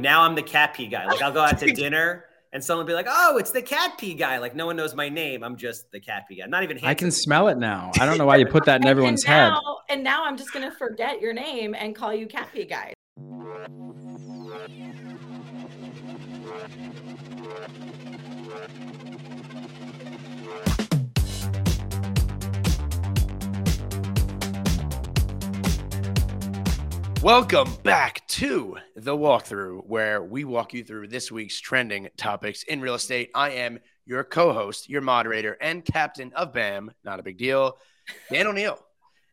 Now I'm the cat pee guy. Like I'll go out to dinner and someone will be like, "Oh, it's the cat pee guy." Like no one knows my name. I'm just the cat pee guy. Not even. Handsome. I can smell it now. I don't know why you put that in everyone's and now, head. And now I'm just gonna forget your name and call you cat pee guy. Welcome back to the Walk Thru, where we walk you through this week's trending topics in real estate. I am your co host, your moderator, and captain of BAM, not a big deal, Dan Oneil.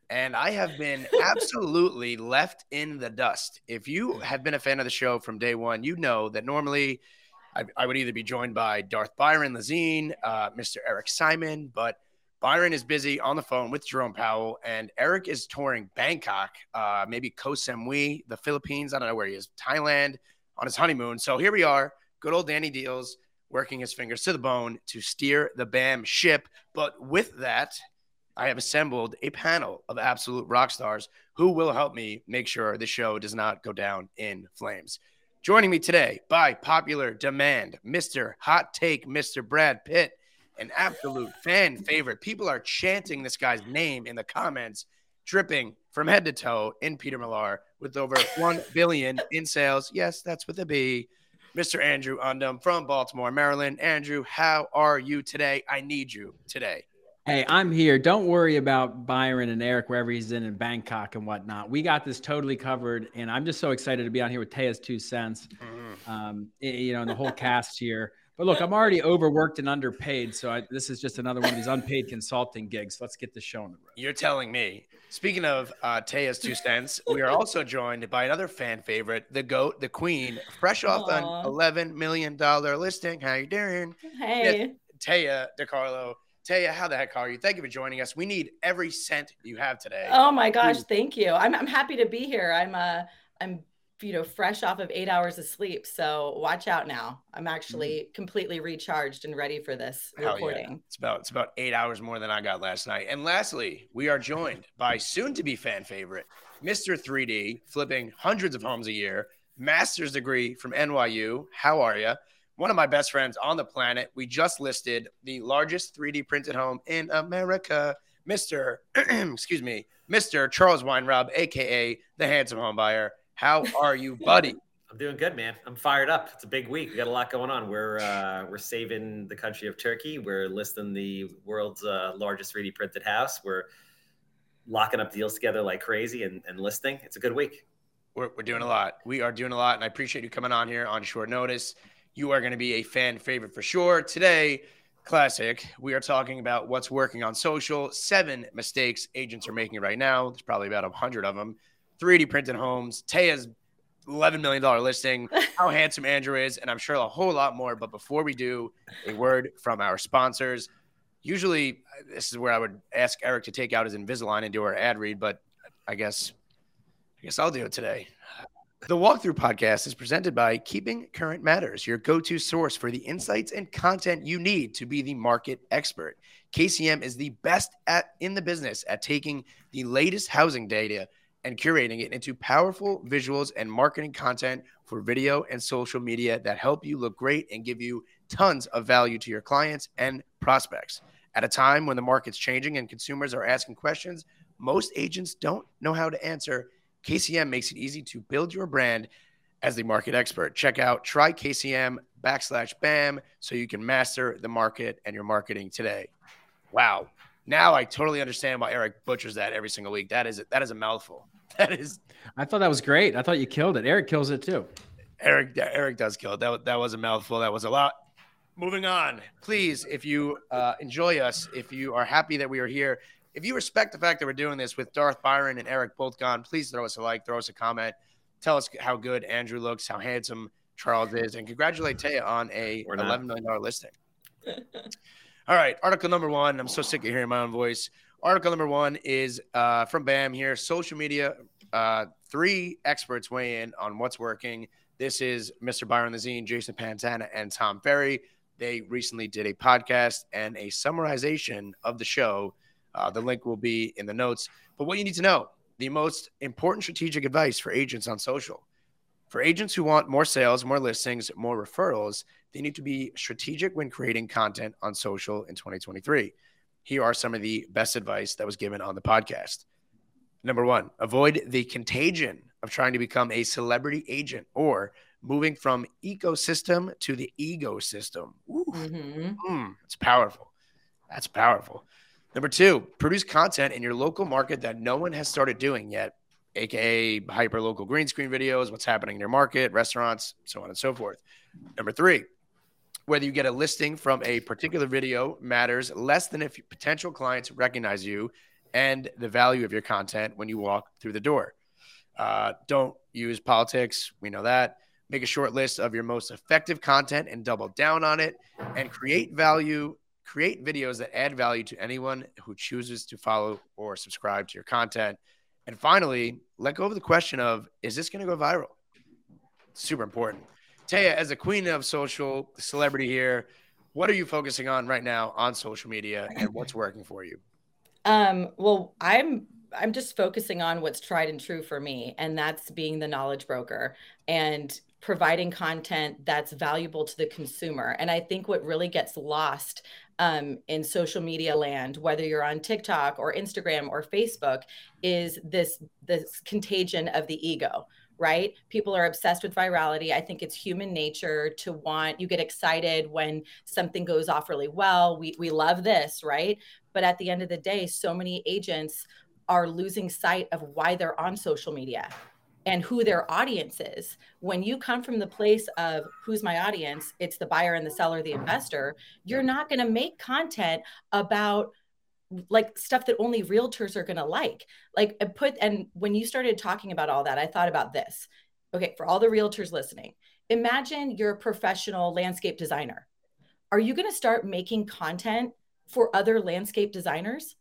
And I have been absolutely left in the dust. If you have been a fan of the show from day one, you know that normally I, I would either be joined by Darth Byron Lazine, uh, Mr. Eric Simon, but Byron is busy on the phone with Jerome Powell, and Eric is touring Bangkok, uh, maybe Koh Samui, the Philippines. I don't know where he is, Thailand, on his honeymoon. So here we are, good old Danny Deals, working his fingers to the bone to steer the BAM ship. But with that, I have assembled a panel of absolute rock stars who will help me make sure the show does not go down in flames. Joining me today by popular demand, Mr. Hot Take, Mr. Brad Pitt an absolute fan favorite. People are chanting this guy's name in the comments, dripping from head to toe in Peter Millar with over 1 billion in sales. Yes, that's with a B. Mr. Andrew Undem from Baltimore, Maryland. Andrew, how are you today? I need you today. Hey, I'm here. Don't worry about Byron and Eric wherever he's in in Bangkok and whatnot. We got this totally covered, and I'm just so excited to be on here with Taya's two cents. Mm-hmm. Um, you know, and the whole cast here. But look, I'm already overworked and underpaid, so I, this is just another one of these unpaid consulting gigs. Let's get this show on the road. You're telling me. Speaking of uh, Taya's two cents, we are also joined by another fan favorite, the goat, the queen, fresh off Aww. an 11 million dollar listing. How you doing? Hey, Taya DiCarlo. Taya, how the heck are you? Thank you for joining us. We need every cent you have today. Oh my gosh, thank you. I'm, I'm happy to be here. I'm uh I'm you know fresh off of eight hours of sleep. So watch out now. I'm actually mm-hmm. completely recharged and ready for this Hell recording. Yeah. it's about it's about eight hours more than i got last night. And lastly we are joined by soon to be fan favorite mr 3d flipping hundreds of homes a year master's degree from nyu how are you one of my best friends on the planet. We just listed the largest 3d printed home in america mr excuse me mr charles weinraub aka the handsome home buyer how are you, buddy? I'm doing good, man. I'm fired up. It's a big week. We got a lot going on. We're uh, we're saving the country of Turkey. We're listing the world's uh, largest 3D printed house. We're locking up deals together like crazy and, and listing. It's a good week. We're, we're doing a lot. We are doing a lot, and I appreciate you coming on here on short notice. You are going to be a fan favorite for sure. Today, classic, we are talking about what's working on social. Seven mistakes agents are making right now. There's probably about a hundred of them 3D printed homes, Taya's $11 million listing, how handsome Andrew is, and I'm sure a whole lot more. But before we do, a word from our sponsors. Usually, this is where I would ask Eric to take out his Invisalign and do our ad read, but I guess, I guess I'll do it today. The Walk Thru podcast is presented by Keeping Current Matters, your go to source for the insights and content you need to be the market expert. KCM is the best at in the business at taking the latest housing data and curating it into powerful visuals and marketing content for video and social media that help you look great and give you tons of value to your clients and prospects. At a time when the market's changing and consumers are asking questions most agents don't know how to answer, KCM makes it easy to build your brand as the market expert. Check out try KCM backslash BAM so you can master the market and your marketing today. Wow. Now I totally understand why Eric butchers that every single week. That is that is a mouthful. That is. I thought that was great. I thought you killed it. Eric kills it too. Eric Eric does kill it. That that was a mouthful. That was a lot. Moving on, please. If you uh, enjoy us, if you are happy that we are here, if you respect the fact that we're doing this with Darth Byron and Eric both gone, please throw us a like, throw us a comment, tell us how good Andrew looks, how handsome Charles is, and congratulate Taya on a eleven million dollar listing. All right, article number one. I'm so sick of hearing my own voice. Article number one is uh, from BAM here. Social media. Uh, three experts weigh in on what's working. This is Mr. Byron Lazine, Jason Pantana, and Tom Ferry. They recently did a podcast and a summarization of the show. Uh, the link will be in the notes. But what you need to know the most important strategic advice for agents on social For agents who want more sales, more listings, more referrals, they need to be strategic when creating content on social in 2023. Here are some of the best advice that was given on the podcast. Number one, avoid the contagion of trying to become a celebrity agent or moving from ecosystem to the ecosystem. Mm-hmm. Mm, it's powerful. That's powerful. Number two, produce content in your local market that no one has started doing yet, aka hyper local green screen videos, what's happening in your market, restaurants, so on and so forth. Number three, whether you get a listing from a particular video matters less than if potential clients recognize you and the value of your content when you walk through the door. Uh, don't use politics. We know that. Make a short list of your most effective content and double down on it and create value. Create videos that add value to anyone who chooses to follow or subscribe to your content. And finally, let go of the question of is this going to go viral? Super important. Taya, as a queen of social celebrity here, what are you focusing on right now on social media and what's working for you? Um, well, I'm I'm just focusing on what's tried and true for me, and that's being the knowledge broker and providing content that's valuable to the consumer. And I think what really gets lost um, in social media land, whether you're on TikTok or Instagram or Facebook, is this this contagion of the ego right? People are obsessed with virality. I think it's human nature to want you get excited when something goes off really well. We we love this, right? But at the end of the day, so many agents are losing sight of why they're on social media and who their audience is. When you come from the place of who's my audience, it's the buyer and the seller, the investor, you're not going to make content about like stuff that only realtors are going to like. Like put and when you started talking about all that, I thought about this. Okay, for all the realtors listening, imagine you're a professional landscape designer. Are you going to start making content for other landscape designers?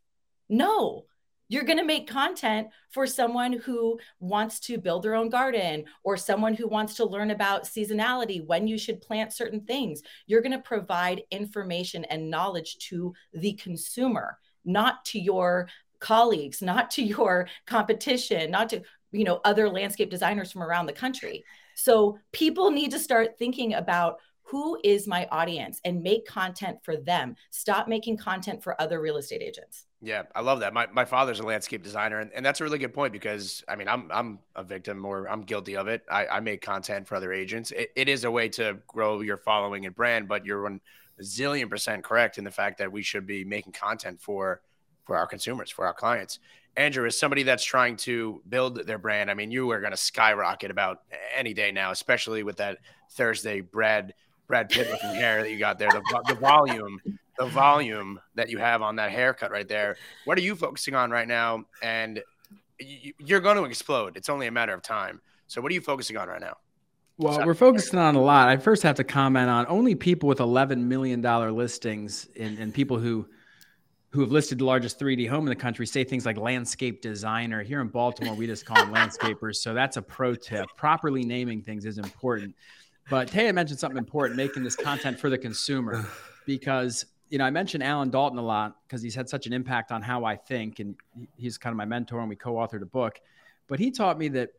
No. You're going to make content for someone who wants to build their own garden or someone who wants to learn about seasonality, when you should plant certain things. You're going to provide information and knowledge to the consumer not to your colleagues, not to your competition, not to, you know, other landscape designers from around the country. So people need to start thinking about who is my audience and make content for them. Stop making content for other real estate agents. Yeah, I love that. My, my father's a landscape designer, and, and that's a really good point because I mean, I'm I'm a victim or I'm guilty of it. I, I make content for other agents. It, it is a way to grow your following and brand, but you're one zillion percent correct in the fact that we should be making content for for our consumers, for our clients. Andrew is somebody that's trying to build their brand. I mean, you are going to skyrocket about any day now, especially with that Thursday bread, Brad Pitt looking hair that you got there. The, the volume, the volume that you have on that haircut right there. What are you focusing on right now? And you're going to explode. It's only a matter of time. So, what are you focusing on right now? Well, we're focusing on a lot. I first have to comment on only people with $11 million listings and, and people who who have listed the largest 3D home in the country say things like landscape designer. Here in Baltimore, we just call them landscapers. So that's a pro tip. Properly naming things is important. But Taya mentioned something important, making this content for the consumer, because you know I mentioned Alan Dalton a lot because he's had such an impact on how I think, and he's kind of my mentor, and we co-authored a book. But he taught me that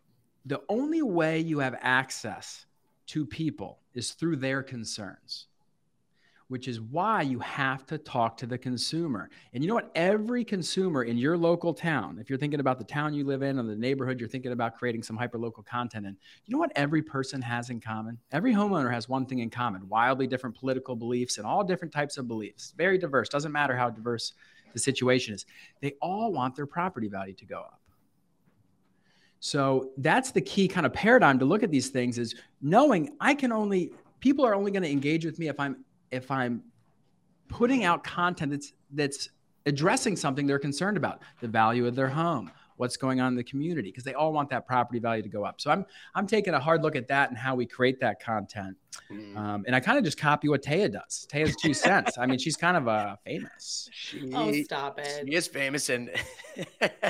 the only way you have access to people is through their concerns, which is why you have to talk to the consumer. And you know what? Every consumer in your local town, if you're thinking about the town you live in or the neighborhood you're thinking about creating some hyper local content in, you know what every person has in common? Every homeowner has one thing in common wildly different political beliefs and all different types of beliefs. Very diverse. Doesn't matter how diverse the situation is. They all want their property value to go up. So that's the key kind of paradigm to look at these things is knowing I can only people are only going to engage with me if I'm if I'm putting out content that's that's addressing something they're concerned about, the value of their home, what's going on in the community, because they all want that property value to go up. So I'm I'm taking a hard look at that and how we create that content. Mm. Um, and I kind of just copy what Taya does. Taya's two cents. I mean, she's kind of uh, famous. She, oh, stop it. She is famous, and it's,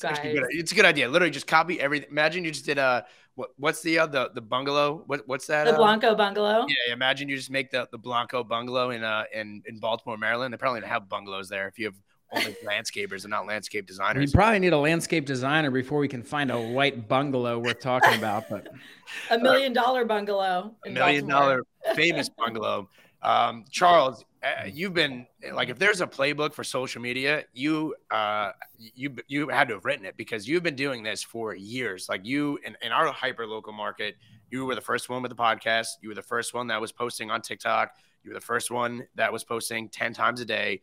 good. it's a good idea. Literally, just copy everything. Imagine you just did a what, what's the uh, the the bungalow? What what's that? The uh, Blanco bungalow. Yeah, imagine you just make the the Blanco bungalow in uh in in Baltimore, Maryland. They probably don't have bungalows there. If you have only landscapers and not landscape designers. We probably need a landscape designer before we can find a white bungalow worth talking about. But a million dollar bungalow, a million dollar famous bungalow. Um, Charles, uh, you've been like if there's a playbook for social media, you uh, you you had to have written it because you've been doing this for years. Like you in, in our hyper local market, you were the first one with the podcast. You were the first one that was posting on TikTok. You were the first one that was posting ten times a day.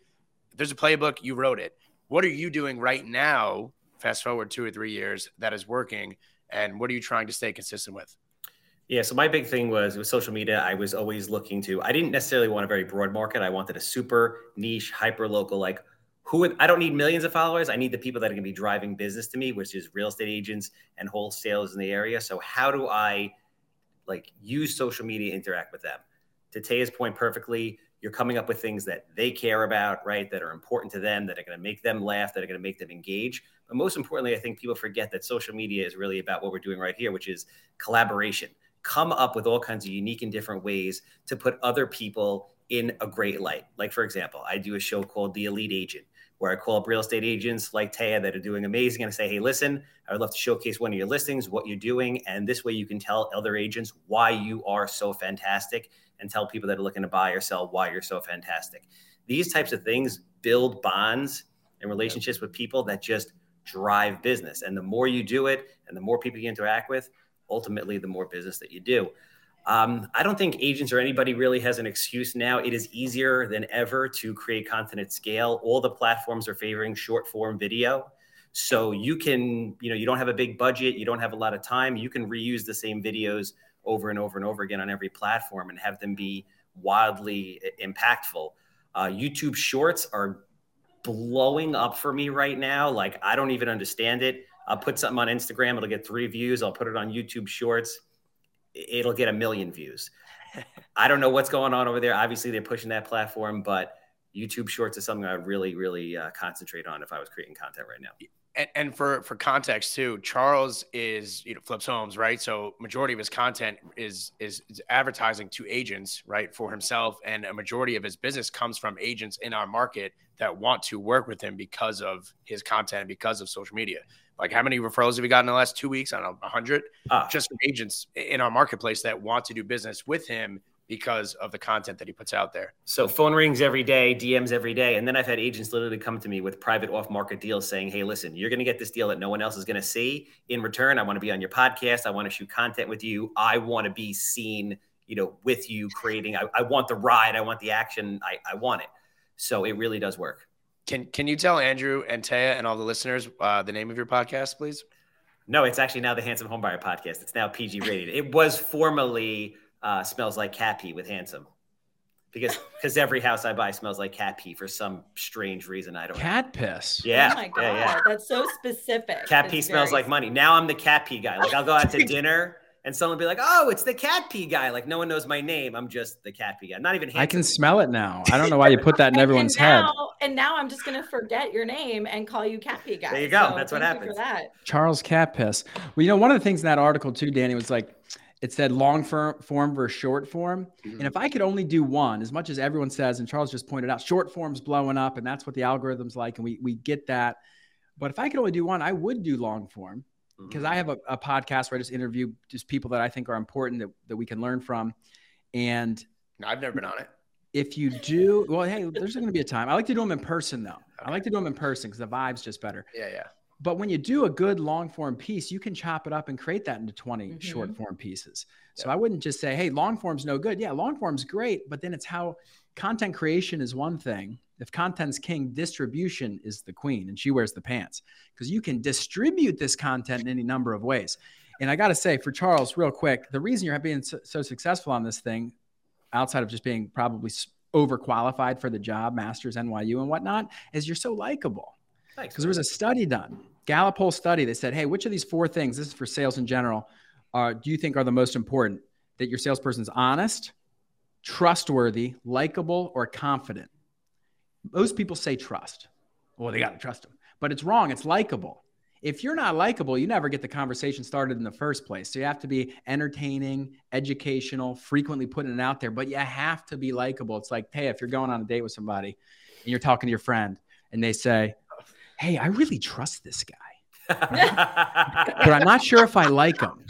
There's a playbook, you wrote it. What are you doing right now? Fast forward two or three years, that is working, and what are you trying to stay consistent with? Yeah, so my big thing was with social media, I was always looking to, I didn't necessarily want a very broad market. I wanted a super niche, hyper local, like who I don't need millions of followers. I need the people that are going to be driving business to me, which is real estate agents and wholesalers in the area. So how do I like use social media, interact with them? To Taya's point perfectly, you're coming up with things that they care about, right? That are important to them, that are going to make them laugh, that are going to make them engage. But most importantly, I think people forget that social media is really about what we're doing right here, which is collaboration come up with all kinds of unique and different ways to put other people in a great light. Like, for example, I do a show called The Elite Agent, where I call up real estate agents like Taya that are doing amazing and I say, hey, listen, I would love to showcase one of your listings, what you're doing. And this way you can tell other agents why you are so fantastic and tell people that are looking to buy or sell why you're so fantastic. These types of things build bonds and relationships with people that just drive business. And the more you do it and the more people you interact with, ultimately the more business that you do. Um, I don't think agents or anybody really has an excuse now. It is easier than ever to create content at scale. All the platforms are favoring short form video. So you can, you know, you don't have a big budget, you don't have a lot of time, you can reuse the same videos over and over and over again on every platform and have them be wildly impactful. Uh, YouTube shorts are blowing up for me right now. Like I don't even understand it. I'll put something on Instagram, it'll get three views. I'll put it on YouTube Shorts, it'll get a million views. I don't know what's going on over there. Obviously, they're pushing that platform, but YouTube Shorts is something I would really, really uh, concentrate on if I was creating content right now. And, and, for for context too, Charles is you know flips homes, right? So majority of his content is, is is advertising to agents, right, for himself, and a majority of his business comes from agents in our market that want to work with him because of his content, because of social media. Like how many referrals have we got in the last two weeks? I don't know, 100 ah. just from agents in our marketplace that want to do business with him because of the content that he puts out there. So phone rings every day, DMs every day. And then I've had agents literally come to me with private off market deals saying, Hey, listen, you're going to get this deal that no one else is going to see. In return, I want to be on your podcast. I want to shoot content with you. I want to be seen, you know, with you creating. I, I want the ride. I want the action. I, I want it. So it really does work. Can Can you tell Andrew and Taya and all the listeners uh, the name of your podcast, please? No, it's actually now the Handsome Homebuyer podcast. It's now PG rated. it was formerly uh, smells like cat pee with Handsome, because because every house I buy smells like cat pee for some strange reason. I don't cat know. piss. Yeah. Oh my god, yeah, yeah. that's so specific. Cat pee smells very... like money. Now I'm the cat pee guy. Like I'll go out to dinner and someone be like, "Oh, it's the cat pee guy." Like no one knows my name. I'm just the cat pee guy. I'm not even. Handsome. I can smell it now. I don't know why you put that in everyone's and now, head. And now I'm just gonna forget your name and call you cat pee guy. There you go. So That's what happens. That. Charles Cat Piss. Well, you know, one of the things in that article too, Danny, was like. It said long form versus short form. Mm-hmm. And if I could only do one, as much as everyone says, and Charles just pointed out, short form's blowing up, and that's what the algorithm's like, and we we get that. But if I could only do one, I would do long form because I have a, a, podcast where I just interview just people that I think are important that, that we can learn from. And no, I've never been on it. If you do, well, hey, there's going to be a time. I like to do them in person though. Okay. I like to do them in person because the vibe's just better. Yeah, yeah. But when you do a good long form piece, you can chop it up and create that into 20 mm-hmm. short form pieces. So I wouldn't just say, hey, long form's no good. Yeah, long form's great, but then it's how content creation is one thing if content's king, distribution is the queen, and she wears the pants because you can distribute this content in any number of ways. And I got to say, for Charles, real quick, the reason you're being so, so successful on this thing, outside of just being probably overqualified for the job, masters, NYU, and whatnot, is you're so likable. Because there was a study done, Gallup poll study. They said, hey, which of these four things, this is for sales in general, uh, do you think are the most important? That your salesperson's honest, trustworthy, likable, or confident? Most people say trust. Well, they got to trust them, but it's wrong. It's likable. If you're not likable, you never get the conversation started in the first place. So you have to be entertaining, educational, frequently putting it out there, but you have to be likable. It's like, hey, if you're going on a date with somebody and you're talking to your friend and they say, Hey, I really trust this guy, but I'm not sure if I like him.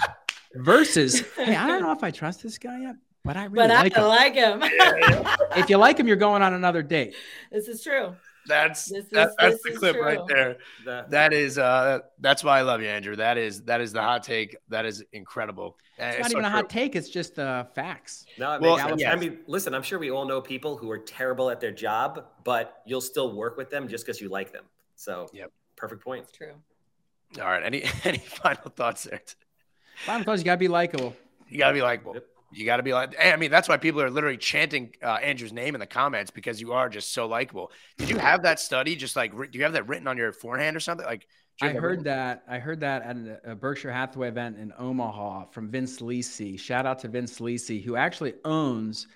Versus, Hey, I don't know if I trust this guy yet, but I really but like I him. like him. if you like him, you're going on another date. this is true. That's This that, is- that's this the is clip right there. The- That is uh that's why I love you, Andrew. That is that is the hot take. That is incredible. Uh, It's not so even a hot take. It's just uh, facts. No, it Well, makes sense. yes. I mean, listen, I'm sure we all know people who are terrible at their job, but you'll still work with them just because you like them. So, Yep. perfect point. It's true. All right. Any any final thoughts there? Final thoughts, you gotta be likable. You gotta be likable. Yep. You gotta be like. I mean, that's why people are literally chanting uh, Andrew's name in the comments because you are just so likable. Did you have that study? Just like, do you have that written on your forehand or something? Like, I heard that. I heard that at a- Berkshire Hathaway event in Omaha from Vince Lisi. Shout out to Vince Lisi, who actually owns.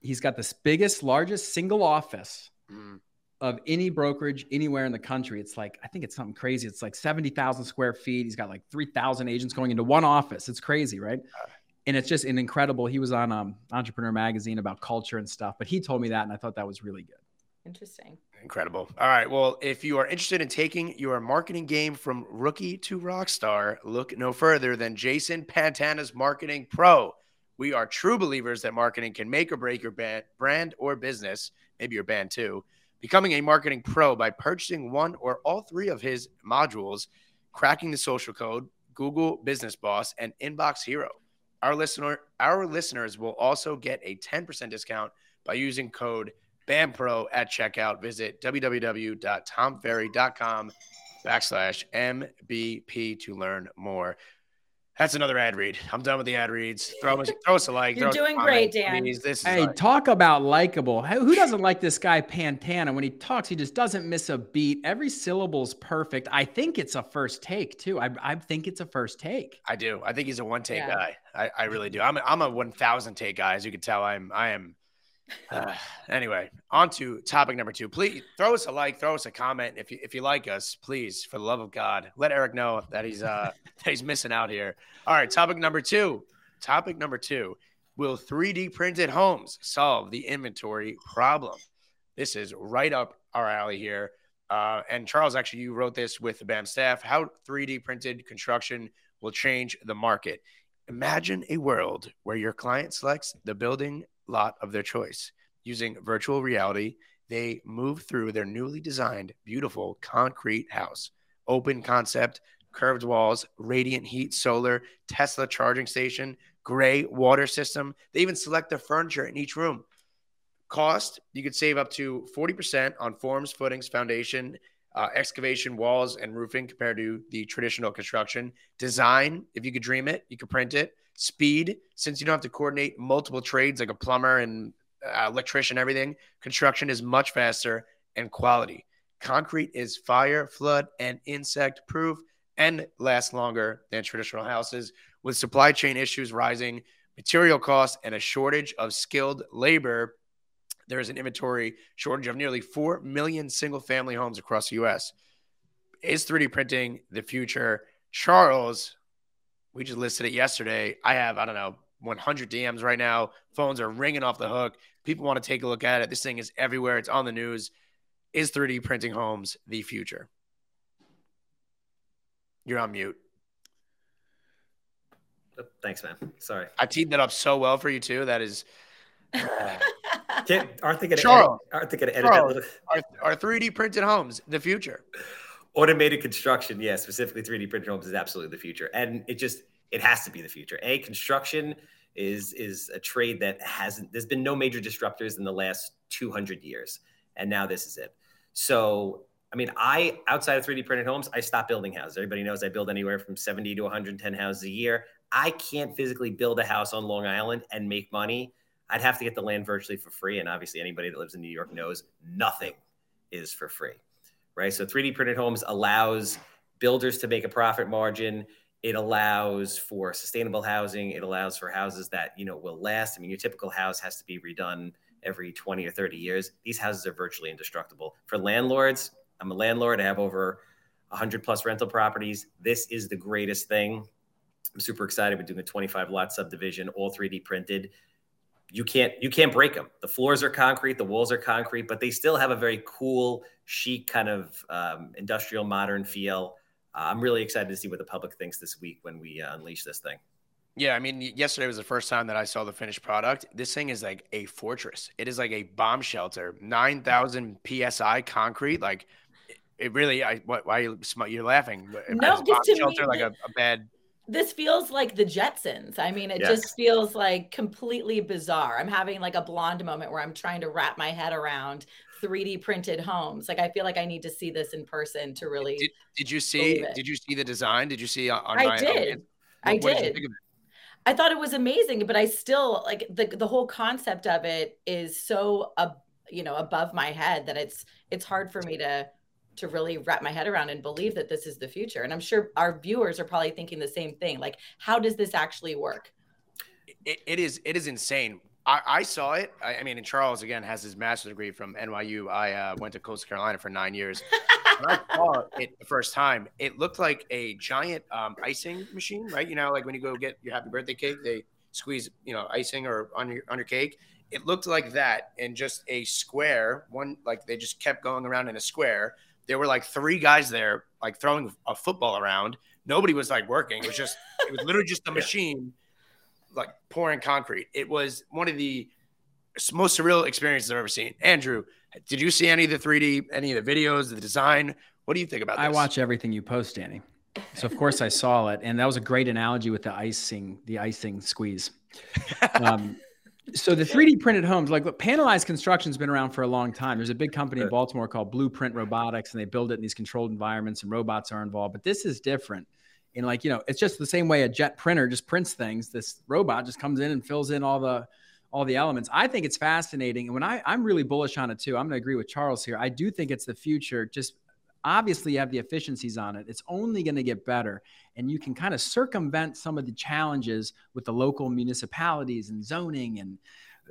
He's got the biggest, largest single office Mm, of any brokerage anywhere in the country. It's like I think it's something crazy. It's like seventy thousand square feet. He's got like three thousand agents going into one office. It's crazy, right? And it's just an incredible. He was on um, Entrepreneur Magazine about culture and stuff, but he told me that, and I thought that was really good. Interesting. Incredible. All right. Well, if you are interested in taking your marketing game from rookie to rock star, look no further than Jason Pantana's Marketing Pro. We are true believers that marketing can make or break your band, brand or business, maybe your band too. Becoming a marketing pro by purchasing one or all three of his modules, cracking the social code, Google Business Boss, and Inbox Hero. Our listener, our listeners will also get a 10% discount by using code BAMPRO at checkout. Visit www.tomferry.com backslash MBP to learn more. That's another ad read. I'm done with the ad reads. Throw us, throw us a like. You're throw us a doing great, Dan. please. This Hey, like- talk about likable. Who who doesn't like this guy Pantana? When he talks, he just doesn't miss a beat. Every syllable's perfect. I think it's a first take too. I, I think it's a first take. I do. I think he's a one take Yeah. guy. I, I really do. I'm a, I'm a 1,000 take guy. As you can tell, I'm I am. Uh, anyway, on to topic number two. Please throw us a like, throw us a comment if you if you like us. Please, for the love of God, let Eric know that he's uh that he's missing out here. All right, topic number two. Topic number two. Will 3D printed homes solve the inventory problem? This is right up our alley here. Uh, and Charles, actually, you wrote this with the BAM staff. How 3D printed construction will change the market. Imagine a world where your client selects the building lot of their choice. Using virtual reality, they move through their newly designed, beautiful concrete house. Open concept, curved walls, radiant heat, solar, Tesla charging station, gray water system. They even select the furniture in each room. Cost, you could save up to 40% on forms, footings, foundation, uh, excavation, walls, and roofing compared to the traditional construction. Design, if you could dream it, you could print it. Speed, since you don't have to coordinate multiple trades like a plumber and uh, electrician, everything, construction is much faster and quality. Concrete is fire, flood, and insect proof and lasts longer than traditional houses. With supply chain issues rising, material costs, and a shortage of skilled labor, there is an inventory shortage of nearly 4 million single family homes across the US. Is 3D printing the future? Charles, we just listed it yesterday. I have, I don't know, 100 DMs right now. Phones are ringing off the hook. People want to take a look at it. This thing is everywhere, it's on the news. Is 3D printing homes the future? You're on mute. Thanks, man. Sorry. I teed that up so well for you, too. That is. Can't, aren't they going to aren't they going to edit Charles. that little Are, are 3D printed homes the future? automated construction? Yeah, specifically 3D printed homes is absolutely the future, and it just it has to be the future. A construction is is a trade that hasn't. There's been no major disruptors in the last 200 years, and now this is it. So. I mean, I outside of 3D printed homes, I stop building houses. Everybody knows I build anywhere from 70 to 110 houses a year. I can't physically build a house on Long Island and make money. I'd have to get the land virtually for free. And obviously, anybody that lives in New York knows nothing is for free, right? So 3D printed homes allows builders to make a profit margin. It allows for sustainable housing. It allows for houses that you know will last. I mean, your typical house has to be redone every 20 or 30 years. These houses are virtually indestructible. For landlords, I'm a landlord. I have over 100 plus rental properties. This is the greatest thing. I'm super excited. We're doing a 25 lot subdivision, all 3D printed. You can't you can't break them. The floors are concrete, the walls are concrete, but they still have a very cool, chic kind of um, industrial modern feel. Uh, I'm really excited to see what the public thinks this week when we uh, unleash this thing. Yeah, I mean, yesterday was the first time that I saw the finished product. This thing is like a fortress. It is like a bomb shelter, nine thousand psi concrete. Like, it really. I what? Why are you you're laughing? No, bomb shelter me, like a, a bad this feels like the Jetsons. I mean, it yes. just feels like completely bizarre. I'm having like a blonde moment where I'm trying to wrap my head around 3D printed homes. Like I feel like I need to see this in person to really. Did, did you see? Did you see the design? Did you see on? I my, did. I did. I thought it was amazing, but I still like the the whole concept of it is so uh, you know above my head that it's it's hard for me to to really wrap my head around and believe that this is the future. And I'm sure our viewers are probably thinking the same thing. Like, how does this actually work? it, it is it is insane. I, I saw it. I, I, mean, and Charles again has his master's degree from NYU. I uh, went to Coastal Carolina for nine years. I saw it the first time, it looked like a giant um, icing machine, right? You know, like when you go get your happy birthday cake, they squeeze, you know, icing or on your on your cake. It looked like that in just a square. One like they just kept going around in a square there were like three guys there, like throwing a football around. Nobody was like working. It was just, it was literally just a machine, like pouring concrete. It was one of the most surreal experiences I've ever seen. Andrew, did you see any of the 3D, any of the videos, the design? What do you think about this? I watch everything you post, Danny. So of course I saw it, and that was a great analogy with the icing, the icing squeeze. Um, so the 3D printed homes, like look, panelized construction's been around for a long time. There's a big company in Baltimore called Blueprint Robotics, and they build it in these controlled environments, and robots are involved. But this is different. And like you know, it's just the same way a jet printer just prints things. This robot just comes in and fills in all the all the elements. I think it's fascinating, and when I I'm really bullish on it too. I'm going to agree with Charles here. I do think it's the future. Just obviously you have the efficiencies on it. It's only going to get better. And you can kind of circumvent some of the challenges with the local municipalities and zoning and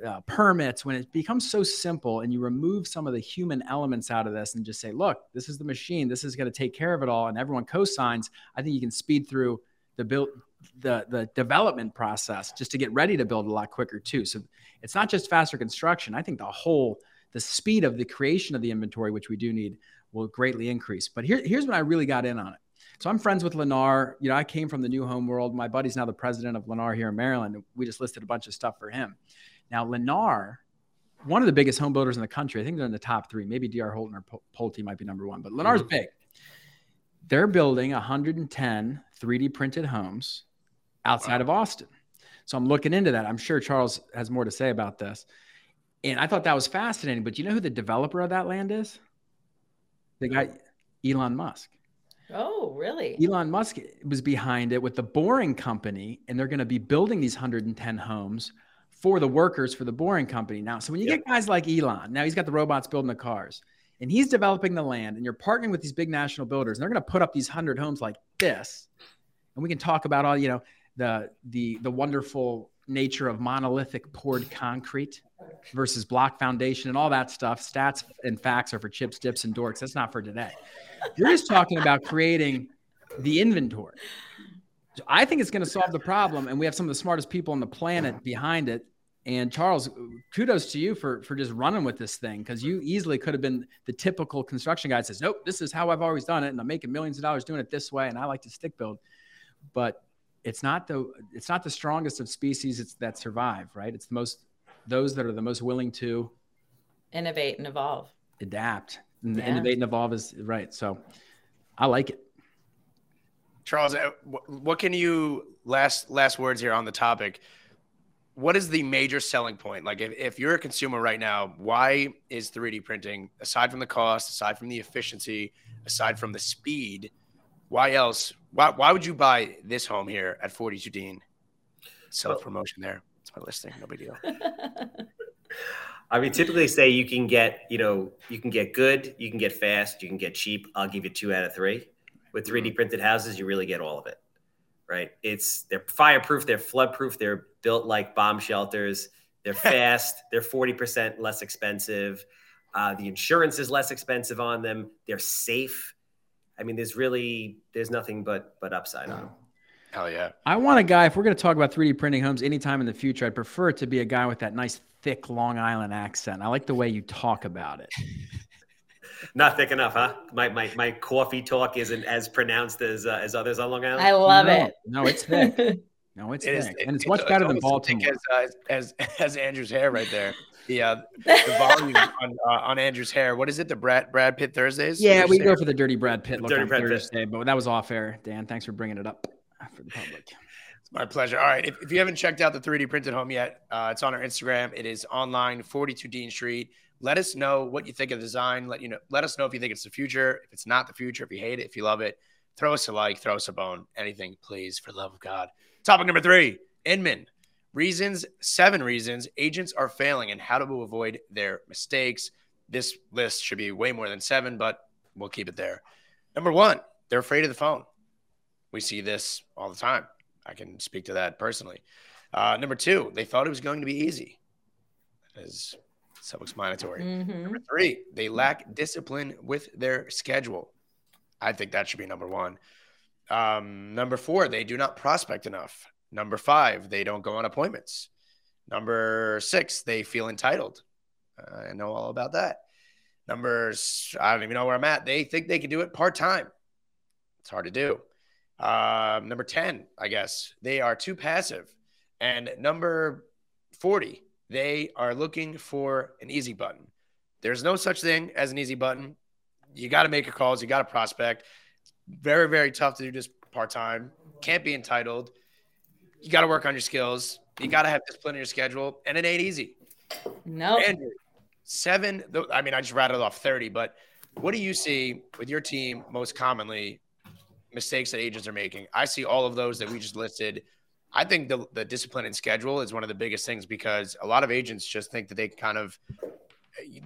uh, permits when it becomes so simple and you remove some of the human elements out of this and just say, look, this is the machine. This is going to take care of it all. And everyone co-signs. I think you can speed through the build the the development process just to get ready to build a lot quicker too. So it's not just faster construction. I think the whole the speed of the creation of the inventory, which we do need, will greatly increase. But here, here's when I really got in on it. So I'm friends with Lennar. You know, I came from the new home world. My buddy's now the president of Lennar here in Maryland. We just listed a bunch of stuff for him. Now, Lennar, one of the biggest home builders in the country. I think they're in the top three. Maybe DR Horton or Pulte might be number one, but Lennar's mm-hmm. big. They're building 110 3D printed homes outside wow. of Austin. So I'm looking into that. I'm sure Charles has more to say about this. And I thought that was fascinating. But you know who the developer of that land is? The guy, Elon Musk. Oh, really? Elon Musk was behind it with the Boring Company, and they're going to be building these 110 homes for the workers for the Boring Company. Now, so when you yep. get guys like Elon, now he's got the robots building the cars, and he's developing the land, and you're partnering with these big national builders, and they're going to put up these 100 homes like this. And we can talk about all, you know, the the the wonderful nature of monolithic poured concrete versus block foundation and all that stuff. Stats and facts are for chips, dips, and dorks. That's not for today. You're just talking about creating the inventory. So I think it's going to solve the problem, and we have some of the smartest people on the planet behind it. And Charles, kudos to you for for just running with this thing because you easily could have been the typical construction guy that says, "Nope, this is how I've always done it, and I'm making millions of dollars doing it this way, and I like to stick build." But it's not the it's not the strongest of species it's that survive right? It's the most those that are the most willing to innovate and evolve. Adapt. And yeah. innovate and evolve is right so i like it. Charles uh, what can you last last words here on the topic? What is the major selling point? Like if, if you're a consumer right now why is 3d printing aside from the cost aside from the efficiency aside from the speed why else? Why, why would you buy this home here at 42 Dean? Self promotion there. It's my listing. No big deal. I mean, typically say you can get, you know, you can get good, you can get fast, you can get cheap. I'll give you two out of three. With 3D mm-hmm. printed houses, you really get all of it, right? It's they're fireproof, they're floodproof, they're built like bomb shelters, they're fast, they're 40% less expensive. Uh, the insurance is less expensive on them. They're safe. I mean, there's really there's nothing but but upside on them. Hell yeah. I want a guy, if we're going to talk about 3D printing homes anytime in the future, I'd prefer it to be a guy with that nice, thick Long Island accent. I like the way you talk about it. Not thick enough, huh? My, my, my coffee talk isn't as pronounced as uh, as others on Long Island. I love no, it. No, it's thick. No, it's It thick. is- and it's it- much it's better than almost Baltimore. As, uh, as as Andrew's hair right there. The uh, the volume on uh, on Andrew's hair. What is it? The Brad Brad Pitt Thursdays. Yeah, we go for the dirty Brad Pitt look Dirty on Brad Pitt. Thursday, but that was off air. Dan, thanks for bringing it up for the public. It's my pleasure. All right. If, if you haven't checked out the 3D printed home yet, uh, it's on our Instagram. It is online, 42 Dean Street. Let us know what you think of the design. Let you know. Let us know if you think it's the future. If it's not the future, if you hate it, if you love it, throw us a like, throw us a bone, anything, please, for love of God. Topic number three: Inman. Reasons, seven reasons agents are failing and how to avoid their mistakes. This list should be way more than seven, but we'll keep it there. Number one, they're afraid of the phone. We see this all the time. I can speak to that personally. Uh, number two, they thought it was going to be easy. That is self-explanatory. Mhm. Number three, they lack discipline with their schedule. I think that should be number one. Um, number four, they do not prospect enough. Number five, they don't go on appointments. Number six, they feel entitled. Uh, I know all about that. Numbers, I don't even know where I'm at. They think they can do it part time. It's hard to do. Um, number 10, I guess, they are too passive. And number 40, they are looking for an easy button. There's no such thing as an easy button. You got to make your calls, you got to prospect. Very, very tough to do just part time. Can't be entitled. You got to work on your skills. You got to have discipline in your schedule, and it ain't easy. No. Andrew, seven. I mean, I just rattled off 30, but what do you see with your team most commonly mistakes that agents are making? I see all of those that we just listed. I think the, the discipline and schedule is one of the biggest things because a lot of agents just think that they can kind of,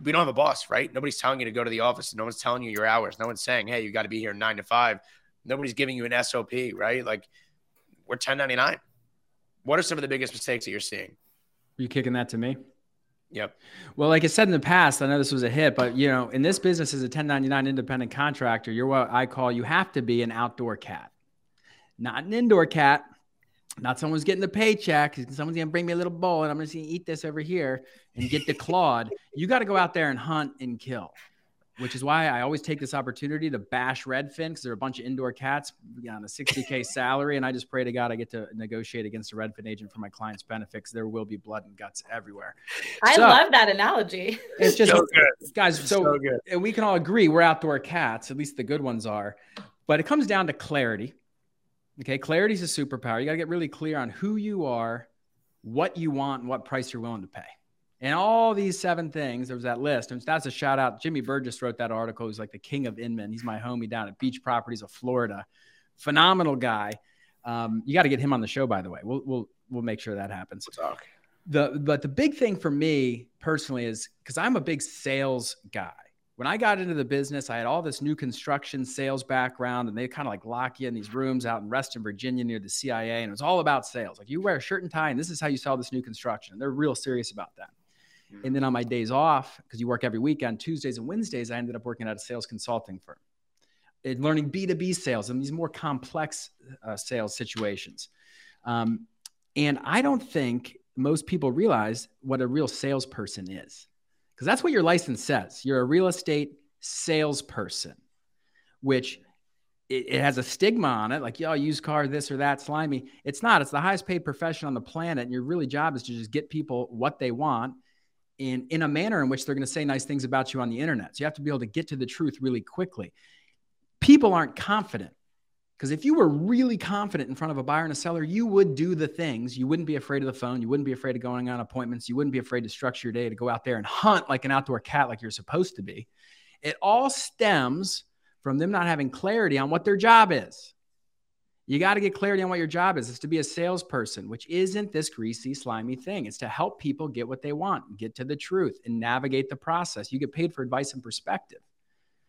we don't have a boss, right? Nobody's telling you to go to the office. No one's telling you your hours. No one's saying, hey, you got to be here nine to five. Nobody's giving you an SOP, right? Like we're 1099. What are some of the biggest mistakes that you're seeing? Are you kicking that to me? Yep. Well, like I said in the past, I know this was a hit, but you know, in this business as a 1099 independent contractor, you're what I call you have to be an outdoor cat, not an indoor cat. Not someone's getting the paycheck. Someone's gonna bring me a little bowl, and I'm gonna eat this over here and get the clawed. You got to go out there and hunt and kill, which is why I always take this opportunity to bash Redfin because they're a bunch of indoor cats on a 60k salary, and I just pray to God I get to negotiate against a Redfin agent for my client's benefit because there will be blood and guts everywhere. I So- love that analogy. It's just So good. guys. So, So good. and we can all agree we're outdoor cats. At least the good ones are. But it comes down to clarity. Okay, clarity is a superpower. You got to get really clear on who you are, what you want, and what price you're willing to pay. And all these seven things, there was that list. And that's a shout out. Jimmy Burgess wrote that article. He's like the king of Inman. He's my homie down at Beach Properties of Florida. Phenomenal guy. Um, you got to get him on the show, by the way. We'll we'll we'll make sure that happens We'll talk. the but the big thing for me personally is because I'm a big sales guy. When I got into the business, I had all this new construction sales background, and they kind of like lock you in these rooms out in Reston, Virginia, near the CIA, and it was all about sales. Like you wear a shirt and tie, and this is how you sell this new construction. And they're real serious about that. And then on my days off, because you work every weekend, Tuesdays and Wednesdays, I ended up working at a sales consulting firm and learning B2B sales and these more complex uh, sales situations. Um, and I don't think most people realize what a real salesperson is because that's what your license says. You're a real estate salesperson, which it, it has a stigma on it, like, yo, used car, this or that, slimy. It's not. It's the highest paid profession on the planet. And your really job is to just get people what they want in, in a manner in which they're going to say nice things about you on the internet. So you have to be able to get to the truth really quickly. People aren't confident because if you were really confident in front of a buyer and a seller, you would do the things. You wouldn't be afraid of the phone. You wouldn't be afraid of going on appointments. You wouldn't be afraid to structure your day to go out there and hunt like an outdoor cat, like you're supposed to be. It all stems from them not having clarity on what their job is. You got to get clarity on what your job is. It's to be a salesperson, which isn't this greasy, slimy thing. It's to help people get what they want, get to the truth, and navigate the process. You get paid for advice and perspective.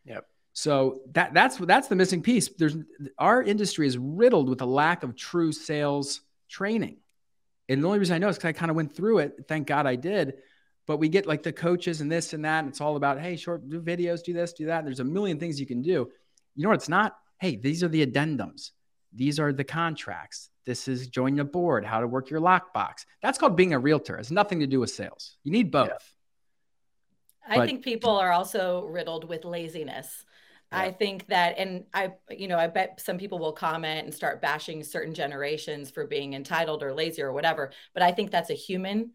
Yep. So that that's that's the missing piece. There's our industry is riddled with a lack of true sales training. And the only reason I know is because I kind of went through it. Thank God I did. But we get like the coaches and this and that. And it's all about, hey, short do videos, do this, do that. And there's a million things you can do. You know what? It's not, hey, these are the addendums. These are the contracts. This is joining a board, how to work your lockbox. That's called being a realtor. It has nothing to do with sales. You need both. Yeah. I think people are also riddled with laziness. Yeah. I think that, and I, you know, I bet some people will comment and start bashing certain generations for being entitled or lazy or whatever. But I think that's a human,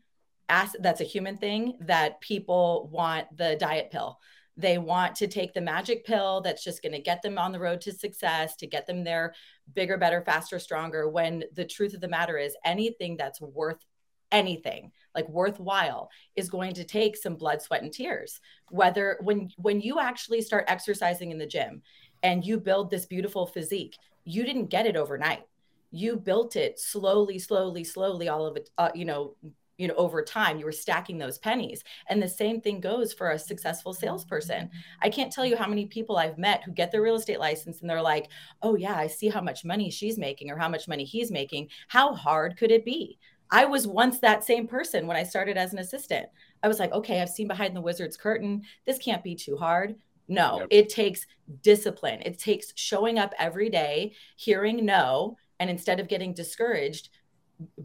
that's a human thing that people want the diet pill. They want to take the magic pill that's just going to get them on the road to success, to get them there bigger, better, faster, stronger. When the truth of the matter is, anything that's worth anything like worthwhile is going to take some blood sweat and tears whether when when you actually start exercising in the gym and you build this beautiful physique you didn't get it overnight you built it slowly slowly slowly all of it uh, you know you know over time you were stacking those pennies. And the same thing goes for a successful salesperson. I can't tell you how many people i've met who get their real estate license and they're like oh yeah i see how much money she's making or how much money he's making. How hard could it be? I was once that same person when i started as an assistant. I was like okay i've seen behind the wizard's curtain. This can't be too hard. No yep. it takes discipline. It takes showing up every day hearing no and instead of getting discouraged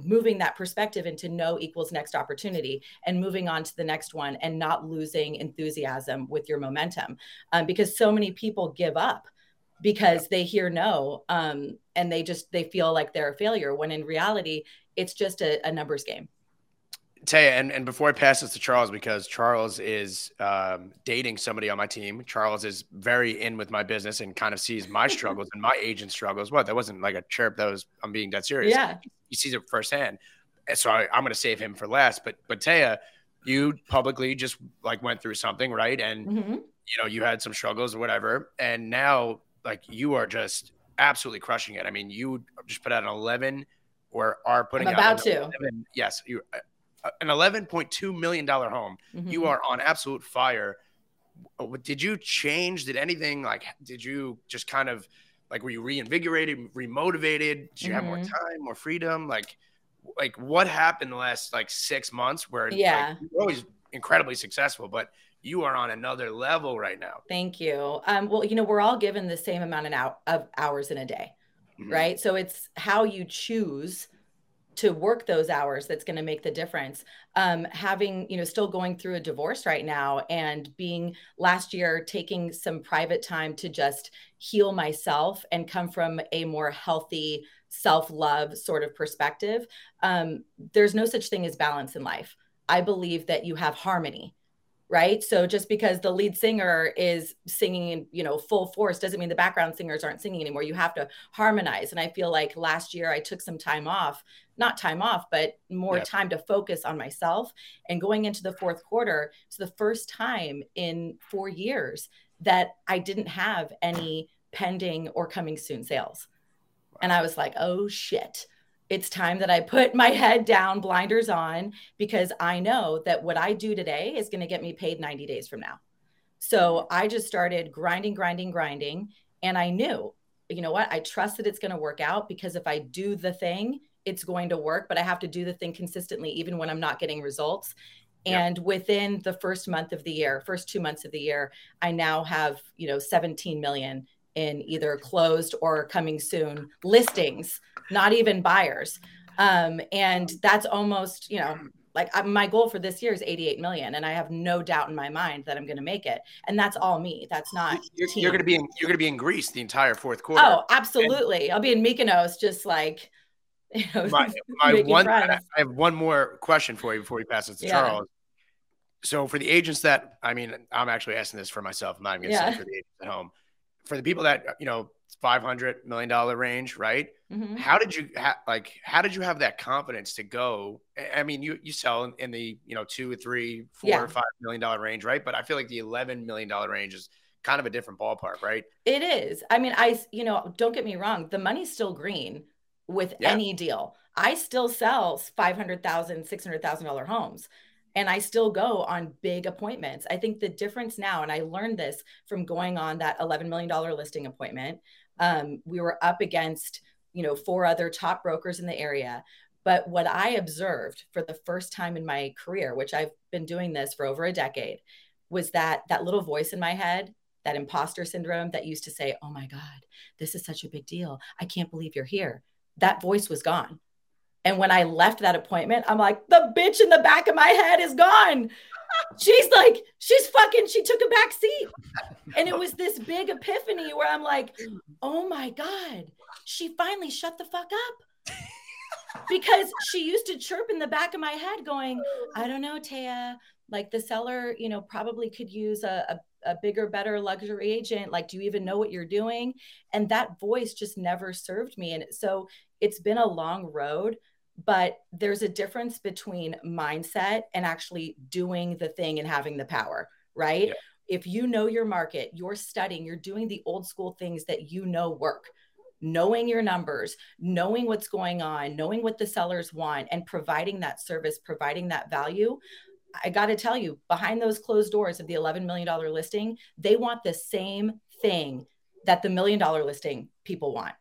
moving that perspective into no equals next opportunity and moving on to the next one and not losing enthusiasm with your momentum um, because so many people give up because they hear no um, and they just they feel like they're a failure when in reality it's just a, a numbers game Taya, and, and before I pass this to Charles, because Charles is um, dating somebody on my team. Charles is very in with my business and kind of sees my struggles and my agent struggles. What? That wasn't like a chirp. That was I'm being dead serious. Yeah. He sees it firsthand. So I, am going to save him for last. But but Taya, you publicly just like went through something, right? And mm-hmm. you know you had some struggles or whatever, and now like you are just absolutely crushing it. I mean, you just put out an 11 or are putting I'm about out to. 11, yes, you an 11.2 million dollar home. Mm-hmm. You are on absolute fire. Did you change? Did anything like? Did you just kind of like? Were you reinvigorated, remotivated? Did you mm-hmm. have more mm-hmm. time, more freedom? Like, like what happened the last like six months? Where yeah, like, you're always incredibly successful, but you are on another level right now. Thank you. Um, well, you know, we're all given the same amount of hours in a day, mm-hmm. right? So it's how you choose to work those hours that's going to make the difference. Um, having you know still going through a divorce right now and being last year taking some private time to just heal myself and come from a more healthy self-love sort of perspective um, there's no such thing as balance in life. I believe that you have harmony right? So just because the lead singer is singing in you know full force doesn't mean the background singers aren't singing anymore. You have to harmonize. And i feel like last year i took some time off not time off but more yep. time to focus on myself and going into the fourth quarter it's the first time in 4 years that i didn't have any pending or coming soon sales and i was like oh shit it's time that I put my head down, blinders on, because I know that what I do today is going to get me paid 90 days from now. So I just started grinding, grinding, grinding. And I knew, you know what? I trust that it's going to work out because if I do the thing, it's going to work, but I have to do the thing consistently, even when I'm not getting results. And yep. within the first month of the year, first two months of the year, I now have, you know, 17 million in either closed or coming soon listings, not even buyers. Um, and that's almost, you know, like my goal for this year is 88 million and i have no doubt in my mind that i'm going to make it and that's all me that's not you're, you're going to be in you're going to be in greece the entire fourth quarter oh absolutely and i'll be in mykonos just like you know my, my one, I have one more question for you before we pass it to yeah. charles so for the agents that i mean i'm actually asking this for myself i'm not even going to yeah. say for the agents at home for the people that you know 500 million dollar range right mm-hmm. how did you ha- like how did you have that confidence to go i mean you you sell in, in the you know two or three four yeah. or five million dollar range right but i feel like the 11 million dollar range is kind of a different ballpark right it is i mean i you know don't get me wrong the money's still green with yeah. any deal i still sell 500000 600000 dollar homes and I still go on big appointments. I think the difference now, and I learned this from going on that $11 million listing appointment. Um, we were up against, you know, four other top brokers in the area. But what I observed for the first time in my career, which I've been doing this for over a decade, was that that little voice in my head, that imposter syndrome that used to say, Oh my God, this is such a big deal. I can't believe you're here that voice was gone. And when I left that appointment, I'm like, the bitch in the back of my head is gone. she's like, she's fucking, she took a back seat. And it was this big epiphany where I'm like, oh my God, she finally shut the fuck up. because she used to chirp in the back of my head, going, I don't know, Taya, like the seller, you know, probably could use a, a, a bigger, better luxury agent. Like, do you even know what you're doing? And that voice just never served me. And so it's been a long road but there's a difference between mindset and actually doing the thing and having the power, right? Yeah. If you know your market, you're studying, you're doing the old school things that you know work, knowing your numbers, knowing what's going on, knowing what the sellers want, and providing that service, providing that value. I got to tell you, behind those closed doors of the $11 million listing, they want the same thing that the million dollar listing people want.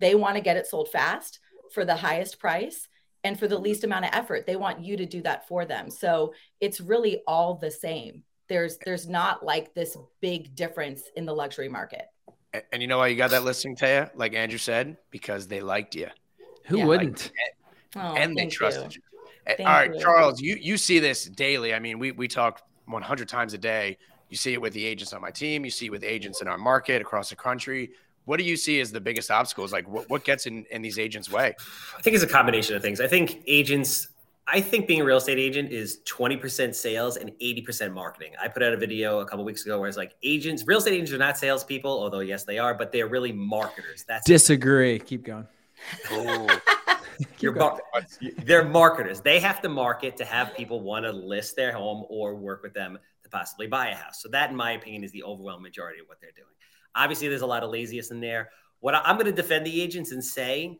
They want to get it sold fast for the highest price and for the mm-hmm. least amount of effort. They want you to do that for them. So it's really all the same. There's there's not like this big difference in the luxury market. And, and you know why you got that listing taya? Like andrew said because they liked you who yeah, wouldn't? oh, and they trusted you, you. all right you. charles you you see this daily. I mean we we talk 100 times a day. You see it with the agents on my team. You see it with agents in our market across the country what do you see as the biggest obstacles? Like what, what gets in, in these agents' way? I think it's a combination of things. I think agents, I think being a real estate agent is 20% sales and 80% marketing. I put out a video a couple weeks ago where it's like agents, real estate agents are not salespeople, although yes, they are, but they're really marketers. That's disagree. It. Keep going. Oh. You're mar- they're marketers. They have to market to have people want to list their home or work with them to possibly buy a house. So that, in my opinion, is the overwhelming majority of what they're doing. Obviously, there's a lot of laziness in there. What I, I'm going to defend the agents and say